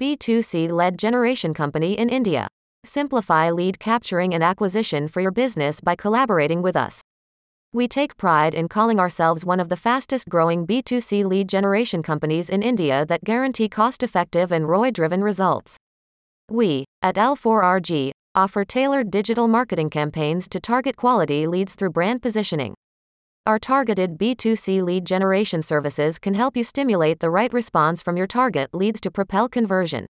B2C lead generation company in India. Simplify lead capturing and acquisition for your business by collaborating with us. We take pride in calling ourselves one of the fastest growing B2C lead generation companies in India that guarantee cost effective and ROI driven results. We, at L4RG, offer tailored digital marketing campaigns to target quality leads through brand positioning. Our targeted B2C lead generation services can help you stimulate the right response from your target leads to propel conversion.